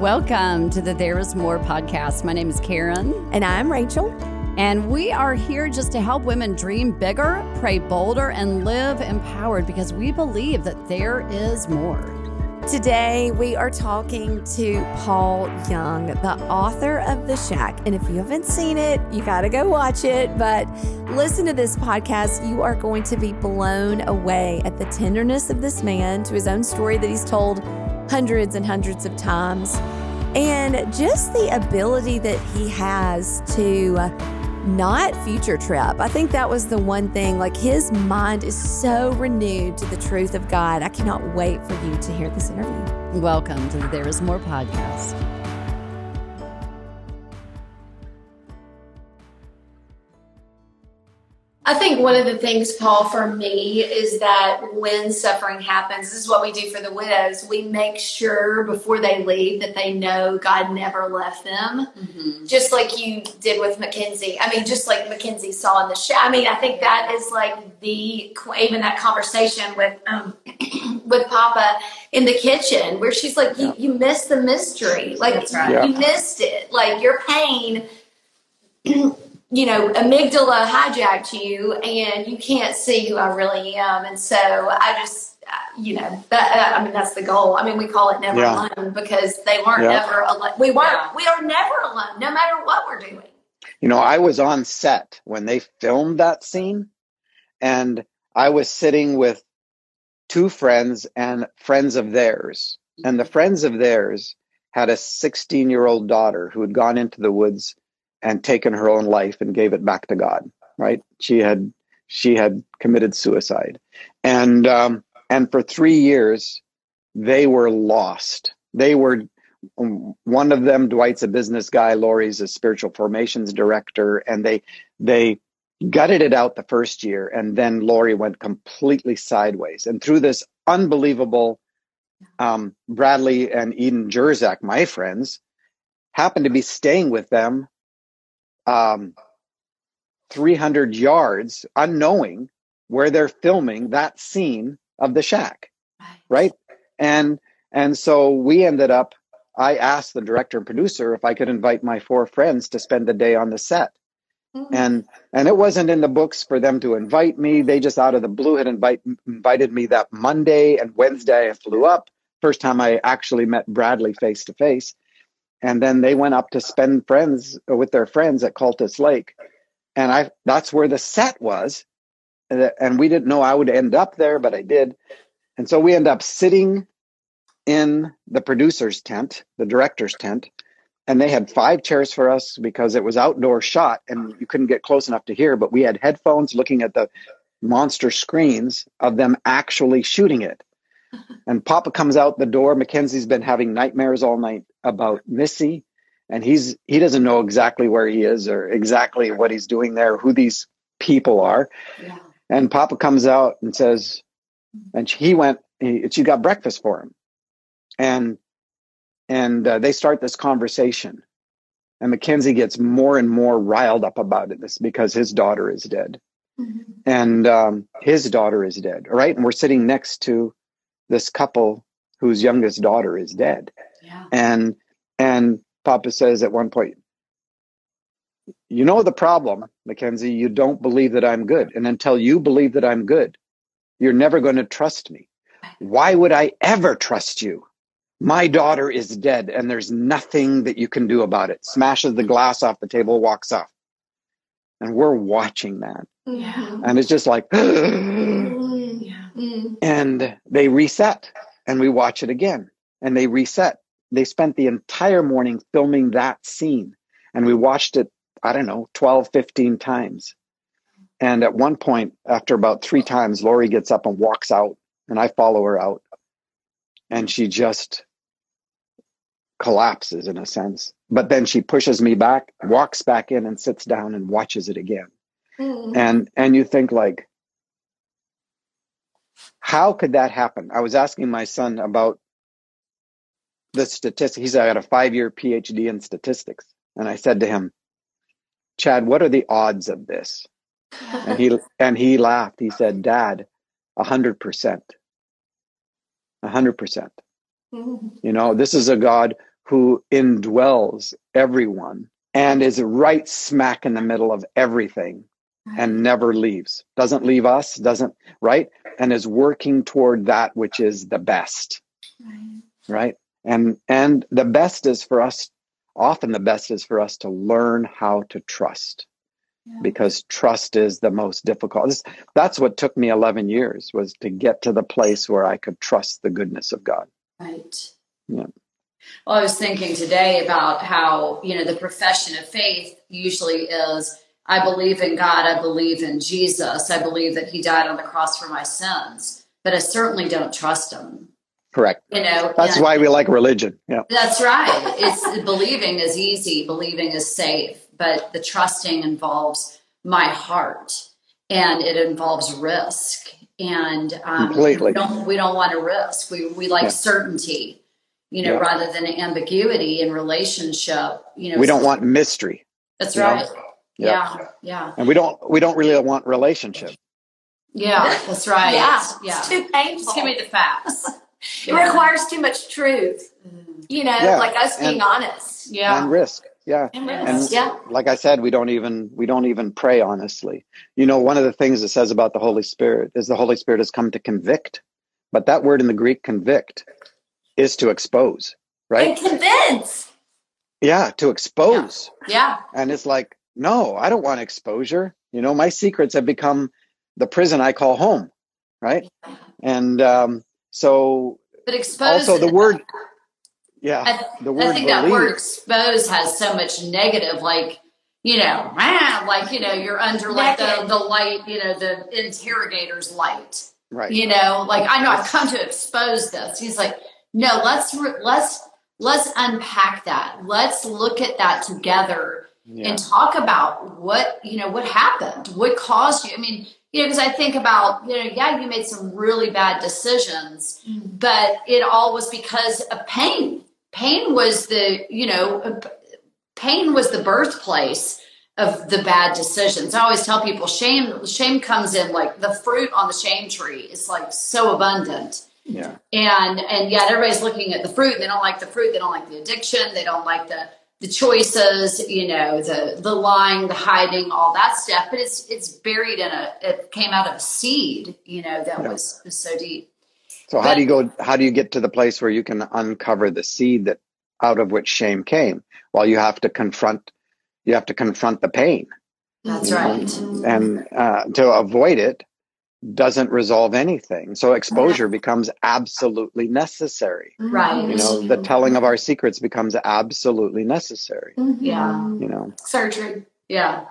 Welcome to the There Is More podcast. My name is Karen. And I'm Rachel. And we are here just to help women dream bigger, pray bolder, and live empowered because we believe that there is more. Today, we are talking to Paul Young, the author of The Shack. And if you haven't seen it, you got to go watch it. But listen to this podcast. You are going to be blown away at the tenderness of this man to his own story that he's told hundreds and hundreds of times. And just the ability that he has to not future trip. I think that was the one thing. Like his mind is so renewed to the truth of God. I cannot wait for you to hear this interview. Welcome to the There Is More podcast. I think one of the things, Paul, for me is that when suffering happens, this is what we do for the widows. We make sure before they leave that they know God never left them, mm-hmm. just like you did with Mackenzie. I mean, just like Mackenzie saw in the show. I mean, I think that is like the even that conversation with um, with Papa in the kitchen where she's like, "You, you missed the mystery. Like right. you yeah. missed it. Like your pain." You know, amygdala hijacked you and you can't see who I really am. And so I just, uh, you know, that, uh, I mean, that's the goal. I mean, we call it never yeah. alone because they weren't yeah. never alone. We weren't, yeah. we are never alone, no matter what we're doing. You know, I was on set when they filmed that scene and I was sitting with two friends and friends of theirs. And the friends of theirs had a 16 year old daughter who had gone into the woods and taken her own life and gave it back to God. Right? She had she had committed suicide, and um, and for three years they were lost. They were one of them. Dwight's a business guy. Lori's a spiritual formations director, and they they gutted it out the first year, and then Lori went completely sideways. And through this unbelievable, um, Bradley and Eden Jersak, my friends, happened to be staying with them um, 300 yards, unknowing where they're filming that scene of the shack, right? right? And and so we ended up. I asked the director and producer if I could invite my four friends to spend the day on the set. Mm-hmm. And and it wasn't in the books for them to invite me. They just out of the blue had invite, invited me that Monday and Wednesday. I flew up. First time I actually met Bradley face to face and then they went up to spend friends uh, with their friends at Cultus Lake, and I that's where the set was, and we didn't know I would end up there, but I did, and so we end up sitting in the producer's tent, the director's tent, and they had five chairs for us because it was outdoor shot and you couldn't get close enough to hear, but we had headphones looking at the monster screens of them actually shooting it. And Papa comes out the door. Mackenzie's been having nightmares all night about Missy, and he's he doesn't know exactly where he is or exactly what he's doing there, who these people are. Yeah. And Papa comes out and says, and he went. He, she got breakfast for him, and and uh, they start this conversation. And Mackenzie gets more and more riled up about it. This because his daughter is dead, mm-hmm. and um, his daughter is dead. Right, and we're sitting next to this couple whose youngest daughter is dead. Yeah. And and Papa says at one point, you know the problem, Mackenzie, you don't believe that I'm good. And until you believe that I'm good, you're never going to trust me. Why would I ever trust you? My daughter is dead and there's nothing that you can do about it. Smashes the glass off the table, walks off. And we're watching that. Yeah. And it's just like, mm, Mm. And they reset and we watch it again and they reset. They spent the entire morning filming that scene and we watched it, I don't know, 12, 15 times. And at one point, after about three times, Lori gets up and walks out and I follow her out. And she just collapses in a sense. But then she pushes me back, walks back in and sits down and watches it again. Mm-hmm. And and you think like, how could that happen? I was asking my son about the statistics. He's got a five year PhD in statistics. And I said to him, Chad, what are the odds of this? And he and he laughed. He said, Dad, a hundred percent. A hundred percent. You know, this is a God who indwells everyone and is right smack in the middle of everything and never leaves doesn't leave us doesn't right and is working toward that which is the best Right. right and and the best is for us often the best is for us to learn how to trust Yeah. because trust is the most difficult This- that's what took me 11 years was to get to the place where i could trust the goodness of god Right. Yeah. Well, I was thinking today about how, you know, the profession of faith usually is I believe in God, I believe in Jesus, I believe that he died on the cross for my sins, but I certainly don't trust him. correct You know, that's why we like religion yeah That's right. It's believing is easy, believing is safe, but the trusting involves my heart and it involves risk. And um, Completely. we don't we don't want to risk. We we like Yeah. certainty, you know, Yeah. rather than ambiguity in relationship. You know, we don't want mystery That's right. know? Right. Yeah. Yeah, yeah, and we don't we don't really want relationship yeah. That's right. Yeah. It's- yeah. It's too painful. Just give me the facts. it requires too much truth. Mm. You know, Yeah. like us being And- honest. Yeah. and risk yeah And And- risk. yeah. like I said, we don't even we don't even pray honestly. You know, one of the things it says about the Holy Spirit is the Holy Spirit has come to convict, but that word in the Greek "convict" is to expose, right? And convince. Yeah, to expose. yeah. And it's like, no, I don't want exposure. You know, my secrets have become the prison I call home, right? And um, so, But expose also the word, yeah, I, the I word think that word expose has so much negative, like, you know, ah, like, you know, you're under like the, Naked. the light, you know, the interrogator's light, right? you know, like, I know I've come to expose this. He's like, no, let's, re- let's, let's unpack that. Let's look at that together Yeah, and talk about what, you know, what happened, what caused you. I mean, you know, because I think about, you know, yeah, you made some really bad decisions, mm. but it all was because of pain. Pain was the, you know, uh, pain was the birthplace of the bad decisions. I always tell people shame shame comes in like the fruit on the shame tree is like so abundant. yeah, And and yet everybody's looking at the fruit. They don't like the fruit. They don't like the addiction. They don't like the the choices. You know, the the lying, the hiding, all that stuff. But it's it's buried in a. It came out of a seed. You know, that Yeah. was, was so deep. So how do you go? How do you get to the place where you can uncover the seed that out of which shame came? Well, you have to confront. You have to confront the pain, That's you know, right. and uh, to avoid it doesn't resolve anything. So exposure becomes absolutely necessary. Right. You know, the mm-hmm. telling of our secrets becomes absolutely necessary. Mm-hmm. Yeah. You know, Surgery. Yeah.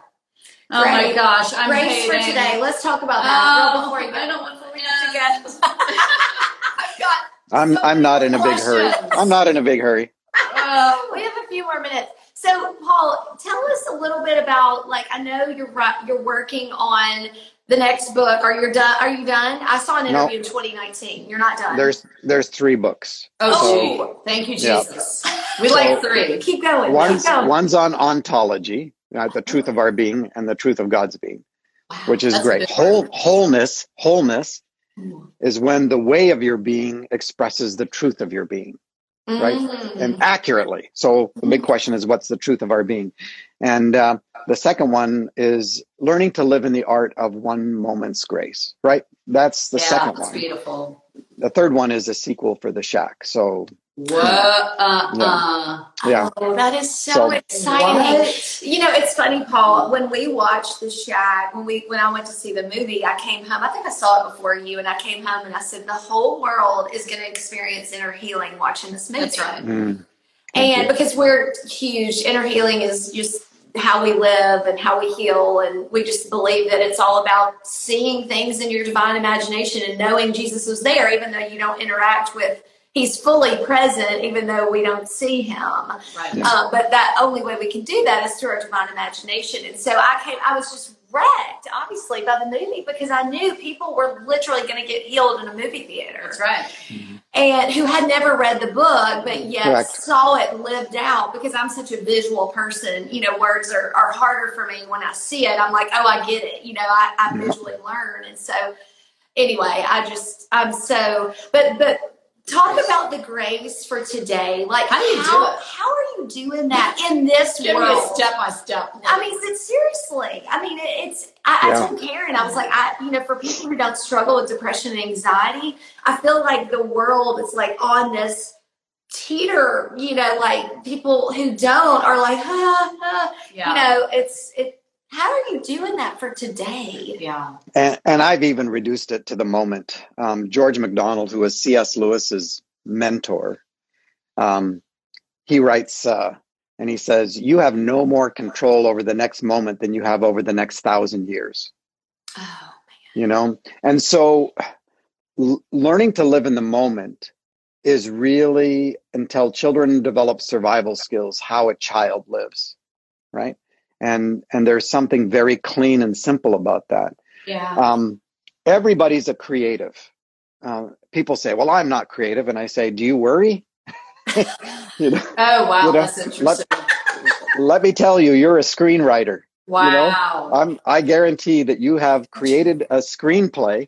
Oh my gosh, I'm Grace for today. Let's talk about that real Oh, before you I go. don't want to Yes. I've got. I'm So I'm not in a many big hurry. I'm not in a big hurry. Oh, We have a few more minutes. So, Paul, tell us a little bit about like I know you're you're working on the next book. Are you done? Are you done? I saw an No. interview in 2019. You're not done. There's there's three books. oh, So- Thank you, Yeah. Jesus. We like three. keep going. One's keep going. one's on ontology, uh, the truth of our being, and the truth of God's being, which is great. Whole word. wholeness, wholeness is when the way of your being expresses the truth of your being, right? Mhm. and accurately. So the big question is, what's the truth of our being? And uh, the second one is learning to live in the art of one moment's grace, right? That's the yeah, second that's one. beautiful. The third one is a sequel for the shack. So What? Uh, uh. yeah, Oh, that is so, So- exciting. What? You know, it's funny, Paul. When we watched The Shack, when we when I went to see the movie, I came home. I think I saw it before you, and I came home and I said, the whole world is going to experience inner healing watching this movie. That's right. Mm. And you. because we're huge, inner healing is just how we live and how we heal. And we just believe that it's all about seeing things in your divine imagination and knowing Jesus was there, even though you don't interact with, he's fully present, even though we don't see him. Right. Uh, but that only way we can do that is through our divine imagination. And so I came, I was just wrecked, obviously, by the movie because I knew people were literally going to get healed in a movie theater That's right. Mm-hmm. and who had never read the book but yet Correct. saw it lived out because I'm such a visual person. You know, words are, are harder for me when I see it. I'm like, oh, I get it. You know, I, I Yeah. visually learn. And so, anyway, I just, I'm so, but, but talk about the grace for today. Like, How do you do how, it? how are you doing that in this Give me a world? step by step. I mean, but seriously, I mean, it, it's. I, Yeah. I told Karen, I was like, I, you know, for people who don't struggle with depression and anxiety, I feel like the world is like on this teeter. You know, like people who don't are like, ah, ah. yeah. you know, it's it. How are you doing that for today? yeah. And, and I've even reduced it to the moment. Um, George MacDonald, who was C.S. Lewis's mentor, um, he writes uh, and he says, You have no more control over the next moment than you have over the next thousand years. Oh, You know? And so l- learning to live in the moment is really until children develop survival skills, how a child lives, right? And and there's something very clean and simple about that. Yeah. Um, everybody's a creative. Uh, people say, "Well, I'm not creative," and I say, "Do you worry?" you know, Oh wow, you know, that's interesting. let me tell you, you're a screenwriter. wow. I'm, I guarantee that you have created a screenplay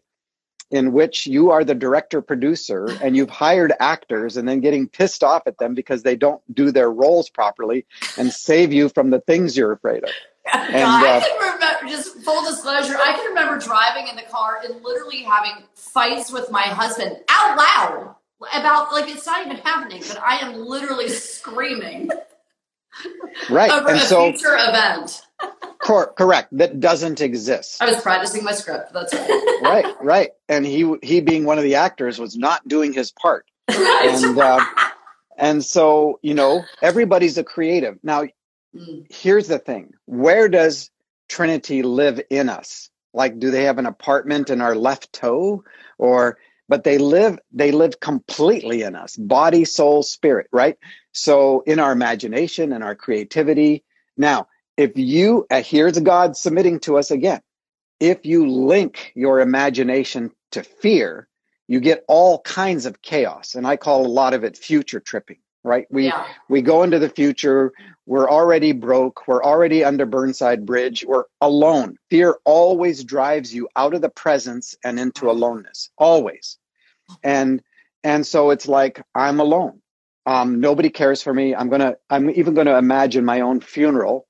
in which you are the director producer and you've hired actors and then getting pissed off at them because they don't do their roles properly and save you from the things you're afraid of. And, I uh, can remember, just full disclosure, I can remember driving in the car and literally having fights with my husband out loud about, like, it's not even happening, but I am literally screaming right. over And a so, future event. Cor- correct, that doesn't exist. I was practicing my script. That's right. right, right. And he he being one of the actors was not doing his part. right. And uh, and so you know everybody's a creative. Now Mm. here's the thing: where does Trinity live in us? Like, do they have an apartment in our left toe, or? But they live they live completely in us, body, soul, spirit. Right. So in our imagination and our creativity. Now, if you uh, here's God submitting to us again if you link your imagination to fear, you get all kinds of chaos. And I call a lot of it future tripping, right? We yeah. we go into the future, we're already broke, we're already under Burnside Bridge, we're alone. Fear always drives you out of the presence and into aloneness. Always. And and so it's like I'm alone. Um, nobody cares for me. I'm gonna I'm even gonna imagine my own funeral.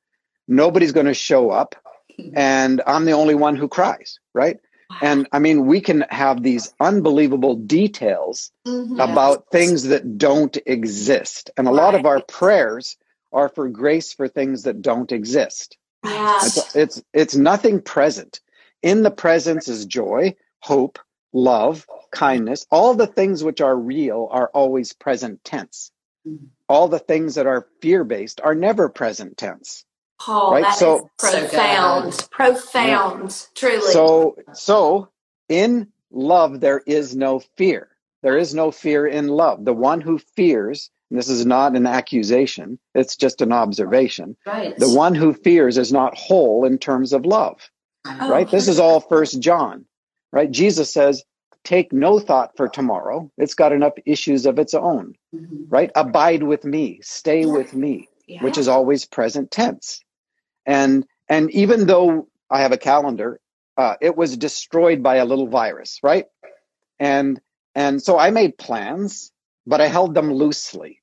Nobody's gonna show up and I'm the only one who cries, right? And I mean, we can have these unbelievable details Mhm. about things that don't exist. And a lot of our prayers are for grace for things that don't exist. Yeah. It's, it's, it's nothing present. In the presence is joy, hope, love, kindness. All the things which are real are always present tense. Mhm. All the things that are fear based are never present tense. Paul, Right, that is so- So profound, profound, truly. So, so in love, there is no fear. There is no fear in love. The one who fears, and this is not an accusation, it's just an observation. Right. The one who fears is not whole in terms of love, Oh, right? This is all first John, right? Jesus says, take no thought for tomorrow. It's got enough issues of its own, Mhm. right? Abide with me, stay Yeah. with me yeah. which is always present tense. And and even though I have a calendar, uh, it was destroyed by a little virus, right? And and so I made plans, but I held them loosely.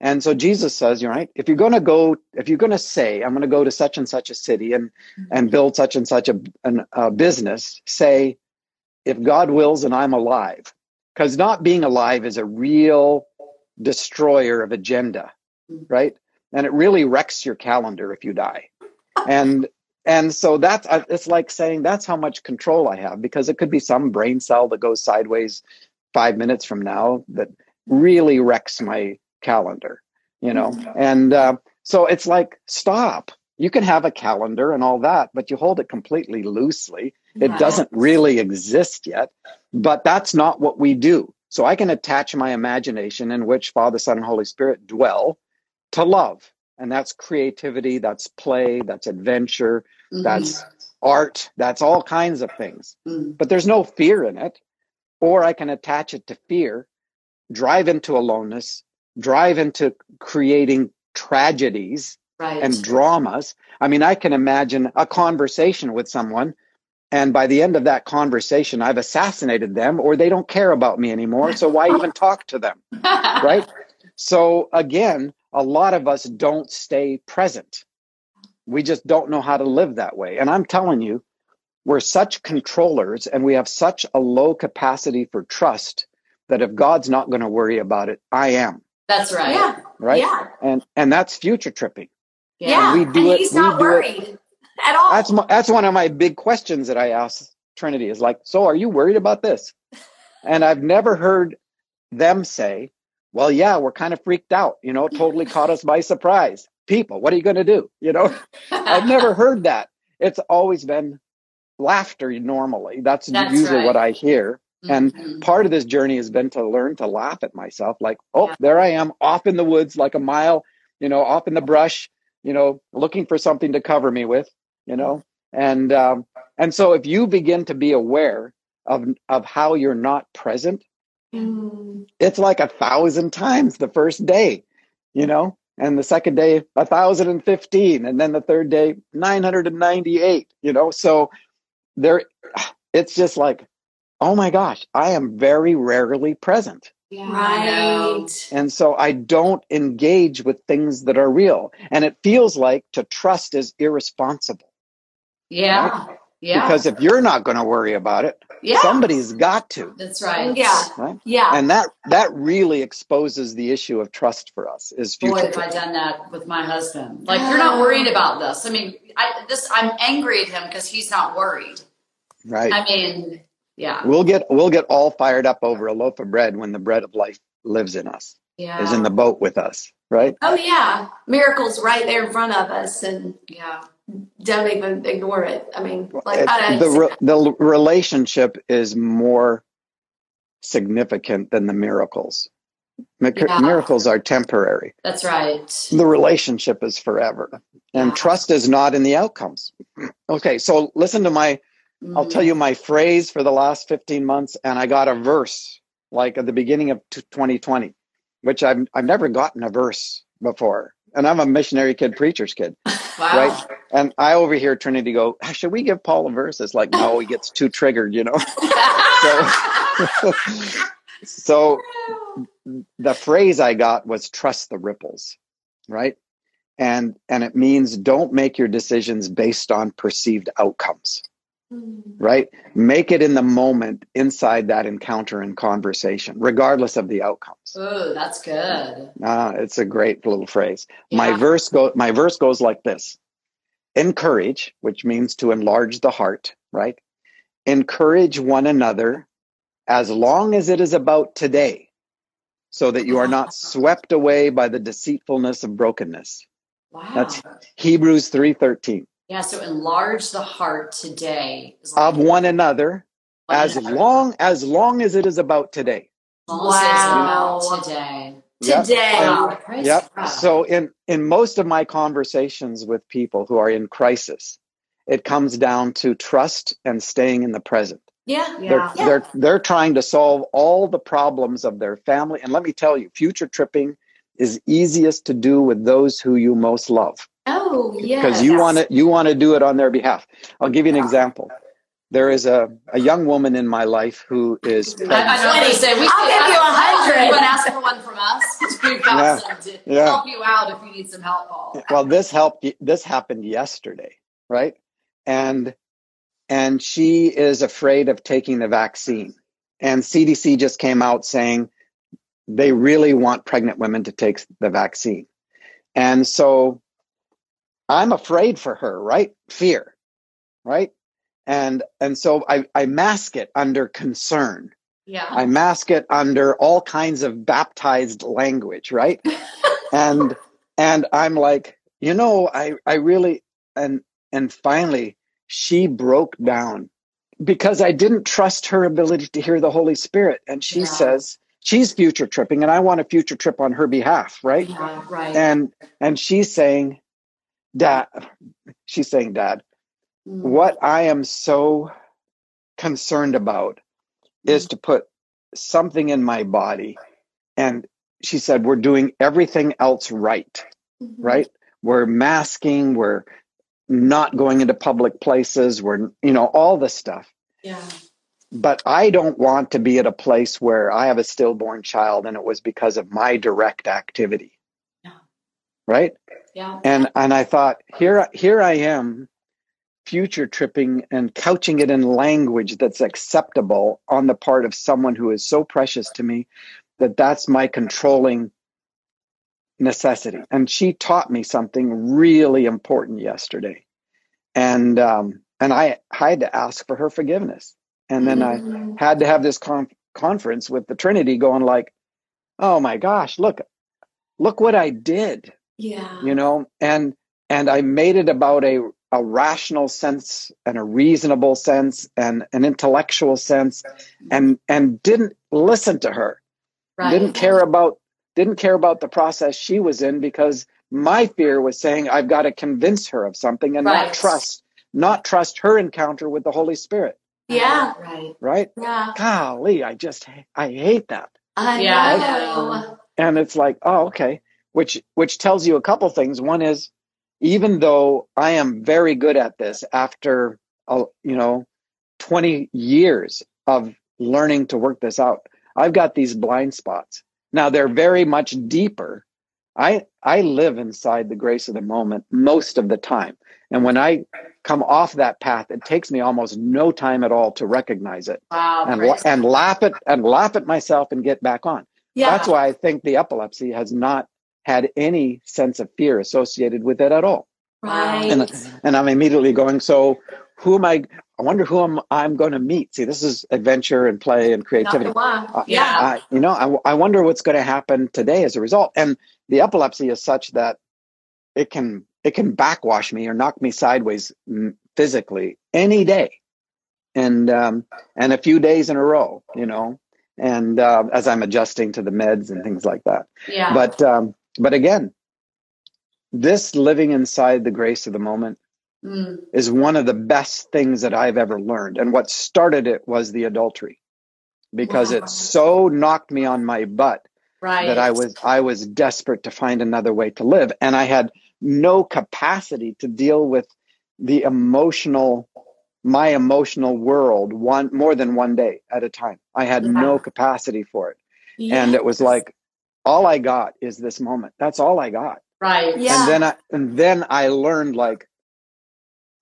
And so Jesus says, you're right. If you're going to go, if you're going to say, I'm going to go to such and such a city and and build such and such a, an, a business, say, if God wills and I'm alive, because not being alive is a real destroyer of agenda, right? and it really wrecks your calendar if you die and and so that's it's like saying that's how much control i have because it could be some brain cell that goes sideways five minutes from now that really wrecks my calendar you know? And uh, so it's like stop. You can have a calendar and all that but you hold it completely loosely. It doesn't really exist yet but that's not what we do. So i can attach my imagination in which father son and holy spirit dwell to love and that's creativity that's play that's adventure Mhm. that's art that's all kinds of things Mhm. but there's no fear in it or i can attach it to fear drive into aloneness drive into creating tragedies right. and dramas i mean i can imagine a conversation with someone and by the end of that conversation i've assassinated them or they don't care about me anymore so why even talk to them right so again a lot of us don't stay present we just don't know how to live that way and i'm telling you we're such controllers and we have such a low capacity for trust that if god's not going to worry about it i am That's right. Yeah. right Yeah. and and that's future tripping Yeah. we do and it- he's we not do it- worried at all. That's my, that's one of my big questions that I ask Trinity is like, so are you worried about this? And I've never heard them say, well, yeah, we're kind of freaked out. You know, totally caught us by surprise. People, what are you going to do? You know, I've never heard that. It's always been laughter normally. That's, That's usually right. what I hear. And Mhm. part of this journey has been to learn to laugh at myself like, oh, Yeah. there I am off in the woods, like a mile, you know, off in the brush, you know, looking for something to cover me with, you know. And um, and so if you begin to be aware of of how you're not present, Mm. it's like a thousand times the first day, you know, and the second day a thousand and fifteen, and then the third day nine hundred and ninety eight, you know. So there, it's just like, oh my gosh, I am very rarely present. Yeah, Right. And so I don't engage with things that are real. And it feels like to trust is irresponsible Yeah. Yeah. because if you're not going to worry about it, yeah. somebody's got to. That's right. Yeah. Right? Yeah. And that that really exposes the issue of trust for us is Boy, future. have I done that with my husband. Like, you're not worried about this. I mean, I this I'm angry at him because he's not worried. right. I mean, yeah, we'll get we'll get all fired up over a loaf of bread when the bread of life lives in us, yeah, is in the boat with us, right? oh yeah. Miracles right there in front of us and yeah, don't even ignore it. I mean, like I the re- the relationship is more significant than the miracles. Mir- Yeah. Miracles are temporary. that's right. The relationship is forever, and Yeah. trust is not in the outcomes. Okay, so listen to my. I'll Mhm. tell you my phrase for the last fifteen months, and I got a verse like at the beginning of 2020, which I've I've never gotten a verse before, and I'm a missionary kid, preacher's kid. Wow. right? And I overhear Trinity go, "Ah, "Should we give Paul a verse?" It's like, no, he gets too triggered, you know. so, so the phrase I got was "trust the ripples," right? And and it means don't make your decisions based on perceived outcomes. Right? Make it in the moment inside that encounter and conversation, regardless of the outcomes. Ooh, that's good. Ah, it's a great little phrase. My verse go my verse goes like this. Encourage, which means to enlarge the heart, right? Encourage one another as long as it is about today, so that you are not swept away by the deceitfulness of brokenness. Wow. That's Hebrews 3:13. Yeah. So enlarge the heart today is Of one another One as another. long as long as it is about today. Long it's Wow. about today. Yep. Today. Wow. Praise Yep. God. So in in most of my conversations with people who are in crisis, it comes down to trust and staying in the present. Yeah. Yeah. They're they're they're trying to solve all the problems of their family. And let me tell you, future tripping is easiest to do with those who you most love Oh yeah. because you want to you want to do it on their behalf. I'll give you an example. There is a, a young woman in my life who is I, I know what I'm Twenty. gonna say. We I'll give you a hundred. You want to ask for one from us? We've got Yeah. some to Yeah. help you out if you need some help, Paul. well this helped this happened yesterday right and and she is afraid of taking the vaccine and cdc just came out saying they really want pregnant women to take the vaccine and so i'm afraid for her right fear right and and so i i mask it under concern Yeah. I mask it under all kinds of baptized language, right? and and I'm like, you know, I I really and and finally she broke down because I didn't trust her ability to hear the Holy Spirit. And she Yeah. says she's future tripping and I want a future trip on her behalf, right? Yeah, right. And and she's saying, Dad, she's saying, Dad, Mm. what I am so concerned about is to put something in my body. And she said, We're doing everything else right, Mhm. right? We're masking, we're not going into public places, we're, you know, all the stuff. Yeah. But I don't want to be at a place where I have a stillborn child and it was because of my direct activity. Right? Yeah. And and I thought, here here I am future tripping and couching it in language that's acceptable on the part of someone who is so precious to me that that's my controlling necessity. And she taught me something really important yesterday. And um, and I, I had to ask for her forgiveness. And then Mm-hmm. I had to have this con- conference with the Trinity going like, oh my gosh, look, look what I did, Yeah. you know? And and I made it about a a rational sense and a reasonable sense and an intellectual sense and and didn't listen to her Right. didn't care about didn't care about the process she was in because my fear was saying I've got to convince her of something and Right. not trust not trust her encounter with the Holy Spirit, Yeah. Right. right? Yeah. Golly, I just I hate that. I Yeah, I know. And it's like, oh, okay, which which tells you a couple things. One is even though I am very good at this after you know 20 years of learning to work this out, I've got these blind spots. Now they're very much deeper. I I live inside the grace of the moment most of the time. And when I come off that path, it takes me almost no time at all to recognize it Wow. and and laugh at and laugh at myself and get back on. Yeah. That's why I think the epilepsy has not had any sense of fear associated with it at all. right. And and I'm immediately going, so who am I? I wonder who I'm, I'm going to meet. See, this is adventure and play and creativity. Not the one. Uh, yeah. I, you know, I, I wonder what's going to happen today as a result. And the epilepsy is such that it can it can backwash me or knock me sideways mm, physically any day, and um, and a few days in a row. You know, and uh, as I'm adjusting to the meds and things like that. Yeah. But um, but again, this living inside the grace of the moment Mm. is one of the best things that I've ever learned. And what started it was the adultery, because Wow. it so knocked me on my butt Right. that I was I was desperate to find another way to live, and I had no capacity to deal with the emotional my emotional world one more than one day at a time. I had no capacity for it, and it was like all I got is this moment. That's all I got. Right. Yeah. And then I and then I learned like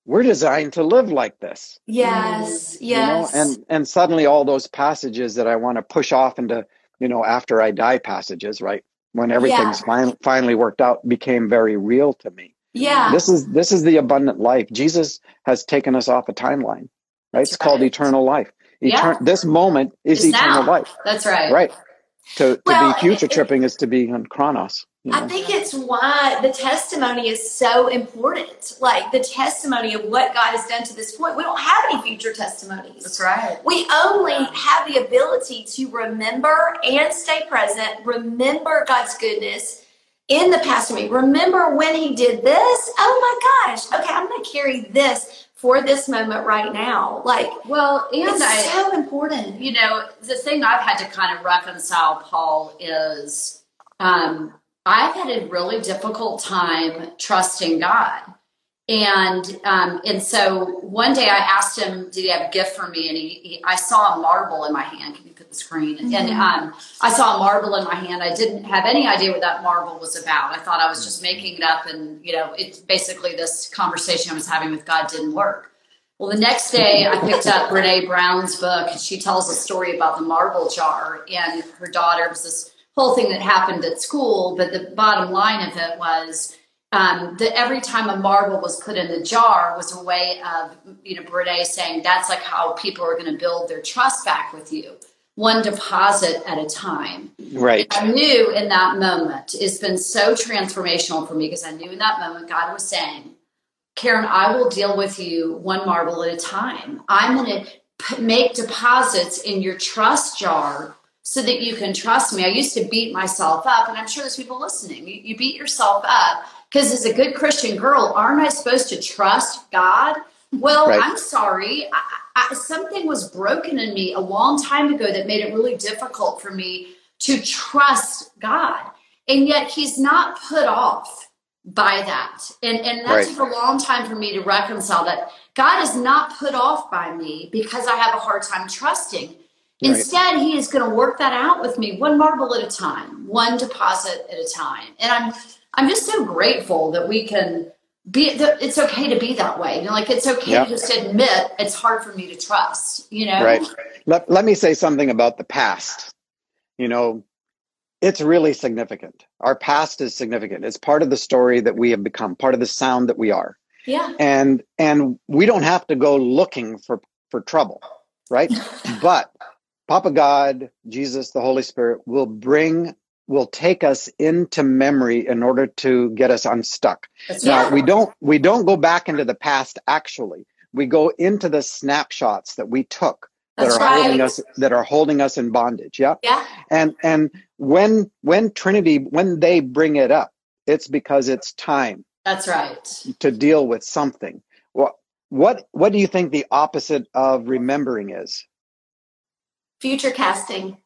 we're designed to live like this Yes. you know Yes. and and suddenly all those passages that i want to push off into you know after i die passages right when everything's fin- finally worked out became very real to me yeah. this is this is the abundant life jesus has taken us off a timeline right That's it's called eternal life Yeah. This moment is It's eternal now. life That's right. right to, to Well, be future it- it- tripping is to be on chronos you I think it's why the testimony is so important. Like the testimony of what God has done to this point. We don't have any future testimonies. That's right. We only have the ability to remember and stay present, remember God's goodness in the past week. Remember when He did this? Oh my gosh. Okay, I'm going to carry this for this moment right now. Like, Well, and it's I, so important. you know, the thing I've had to kind of reconcile, Paul, is um, I've had a really difficult time trusting God. And um, and so one day I asked him, "Did he have a gift for me?" And he, he I saw a marble in my hand. Can you put the screen? And Mhm. um, I saw a marble in my hand. I didn't have any idea what that marble was about. I thought I was just making it up, and you know, it's basically this conversation I was having with God didn't work. Well, the next day I picked up Brene Brown's book, and she tells a story about the marble jar and her daughter. It was this whole thing that happened at school, but the bottom line of it was um, that every time a marble was put in the jar was a way of, you know, Brene saying that's like how people are going to build their trust back with you, one deposit at a time. right I knew in that moment, it's been so transformational for me because I knew in that moment God was saying, Karen, I will deal with you one marble at a time. I'm going to p- make deposits in your trust jar so that you can trust me. I used to beat myself up, and I'm sure there's people listening. You, you beat yourself up because, as a good Christian girl, aren't I supposed to trust God? Well, Right. I'm sorry. I, I, something was broken in me a long time ago that made it really difficult for me to trust God. And yet, He's not put off by that. And and that Right. took a long time for me to reconcile that God is not put off by me because I have a hard time trusting. Right. Instead, he is going to work that out with me one marble at a time, one deposit at a time. And I'm I'm just so grateful that we can be that it's okay to be that way. You know, like it's okay to just admit it's hard for me to trust, you know? Right. Let, let me say something about the past. You know, it's really significant. Our past is significant. It's part of the story that we have become, part of the sound that we are. Yeah. And and we don't have to go looking for for trouble, right? but Papa God, Jesus, the Holy Spirit will bring will take us into memory in order to get us unstuck. That's Now right. we don't we don't go back into the past actually. We go into the snapshots that we took that That's are holding us that are holding us in bondage. Yeah. Yeah. And and when when Trinity when they bring it up, it's because it's time That's right. to deal with something. What what what do you think the opposite of remembering is? Future casting.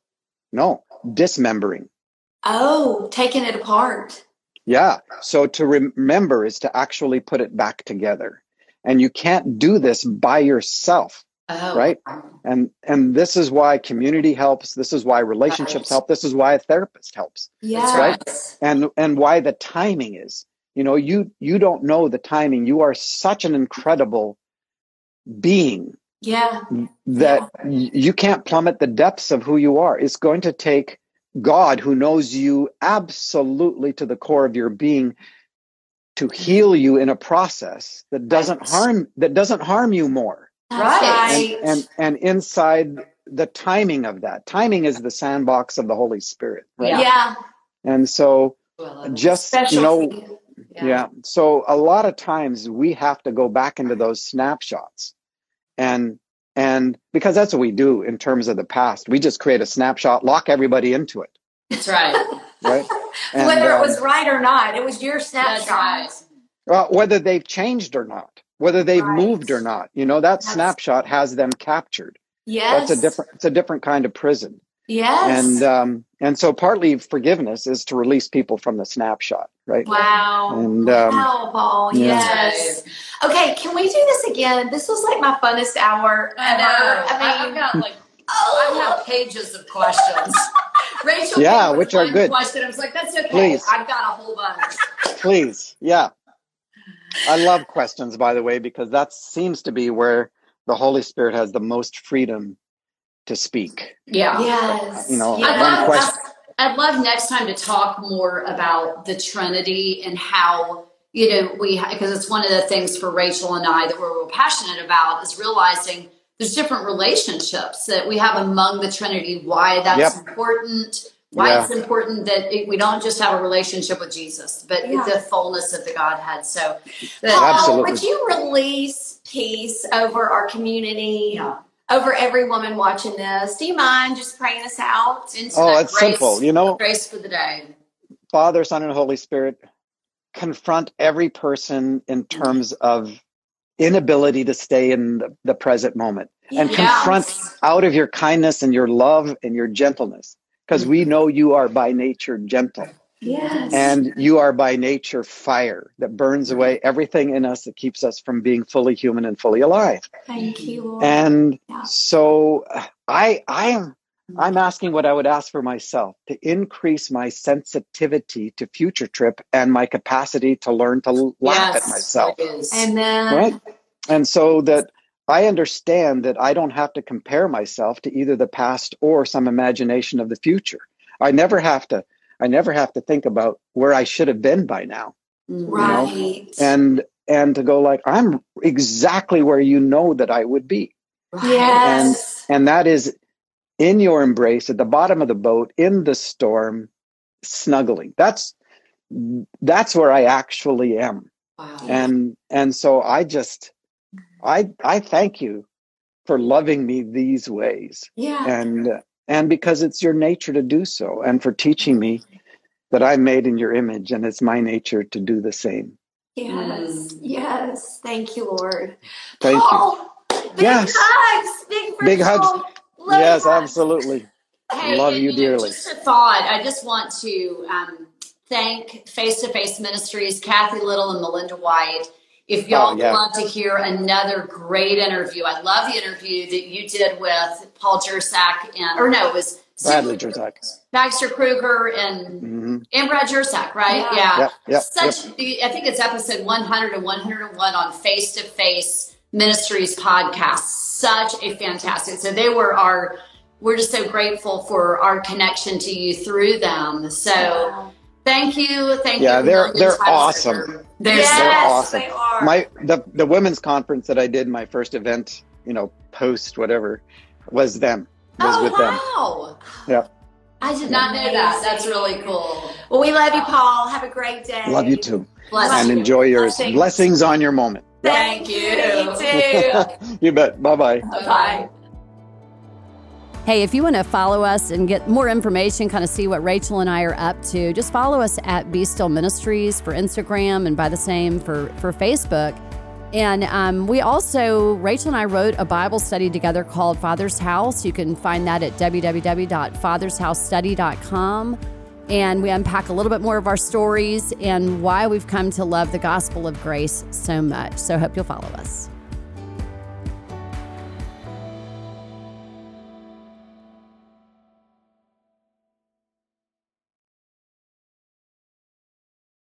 No, dismembering. Oh, taking it apart. Yeah. So to remember is to actually put it back together. And you can't do this by yourself. Oh, Right. And and this is why community helps. This is why relationships Right. help. This is why a therapist helps. Yes. right. And and why the timing is. You know, you you don't know the timing. You are such an incredible being Yeah. that y- you can't plummet the depths of who you are. It's going to take God, who knows you absolutely to the core of your being, to heal you in a process that doesn't Right. harm that doesn't harm you more. Right. right. And and and inside the timing of that, timing is the sandbox of the Holy Spirit, right? Yeah. yeah. And so Well, just you know, thing. yeah. So a lot of times we have to go back into those snapshots. And and because that's what we do in terms of the past. We just create a snapshot, lock everybody into it, That's right. right? And, Whether it um, was right or not, it was your snapshot. That's right. well, whether they've changed or not, whether they've Right. moved or not, you know, that That's- snapshot has them captured. Yes. That's a different it's a different kind of prison. Yes. And um and so partly forgiveness is to release people from the snapshot, right? wow. And um wow, Paul. yeah. Yes. Okay, can we do this again? This was like my funnest hour I ever. know. I I mean, have got like I oh, have pages of questions. Rachel, Yeah, which are good. Question. I was like, that's okay. Please. I've got a whole bunch. Please, yeah. I love questions, by the way, because that seems to be where the Holy Spirit has the most freedom to speak. Yeah. yes. You know, I'd one love, question- I'd love next time to talk more about the Trinity and how you know we because it's one of the things for Rachel and I that we're real passionate about is realizing there's different relationships that we have among the Trinity. Why that's Yep. important. Why Yeah. it's important that it, we don't just have a relationship with Jesus, but Yeah. the fullness of the Godhead. So, Paul, Absolutely. would you release peace over our community, yeah, over every woman watching this? Do you mind just praying us out? into Oh, it's grace, simple. You know, grace for the day. Father, Son, and Holy Spirit confront every person in mm. terms of inability to stay in the, the present moment and Yes. confront out of your kindness and your love and your gentleness because we mm-hmm. know you are by nature gentle Yes. and you are by nature fire that burns away everything in us that keeps us from being fully human and fully alive Thank you, Lord. and Yeah. so i i am i'm asking what i would ask for myself to increase my sensitivity to future trip and my capacity to learn to l- laugh at Yes, myself it is. Amen. right and so that i understand that i don't have to compare myself to either the past or some imagination of the future i never have to i never have to think about where i should have been by now. Right. and and to go like i'm exactly where you know that i would be yes. and that is in your embrace at the bottom of the boat in the storm snuggling that's that's where i actually am Wow. and and so i just i i thank you for loving me these ways yeah. and and because it's your nature to do so and for teaching me that i'm made in your image and it's my nature to do the same Yes. Yes. Thank you, Lord. thank you Paul, Big Yes. hugs. Big, Big hugs. love yes hugs. absolutely Hey, Love and, you dearly. Just a thought. I just want to um, thank Face to Face Ministries, Kathy Little and Melinda White. If y'all Oh, yeah. want to hear another great interview, I love the interview that you did with Paul Jersak and, or no, it was Bradley Jersak. Baxter Kruger and hmm and Brad Jersak, right? Yeah. Yeah. Yep, yep, Such, I think it's episode 100 and 101 on Face to Face Ministries podcast. Such a fantastic. So they were our, we're just so grateful for our connection to you through them. So thank you. Thank Yeah, you. they're- they're awesome. They're yes, so They're awesome. they are. My the the women's conference that I did, my first event, you know, post whatever, was them. Was Oh, with them. wow. Yep. I did not know that. That's really cool. well, we love you, Paul. Have a great day. Love you too, Bless and you. enjoy yours. Blessings. Blessings on your moment. Thank you. You too. you bet. Bye bye. Hey, if you want to follow us and get more information, kind of see what Rachel and I are up to, just follow us at Be Still Ministries for Instagram and by the same for, for Facebook. And um, we also, Rachel and I wrote a Bible study together called Father's House. You can find that at www.fathershousestudy.com. And we unpack a little bit more of our stories and why we've come to love the gospel of grace so much. So, hope you'll follow us.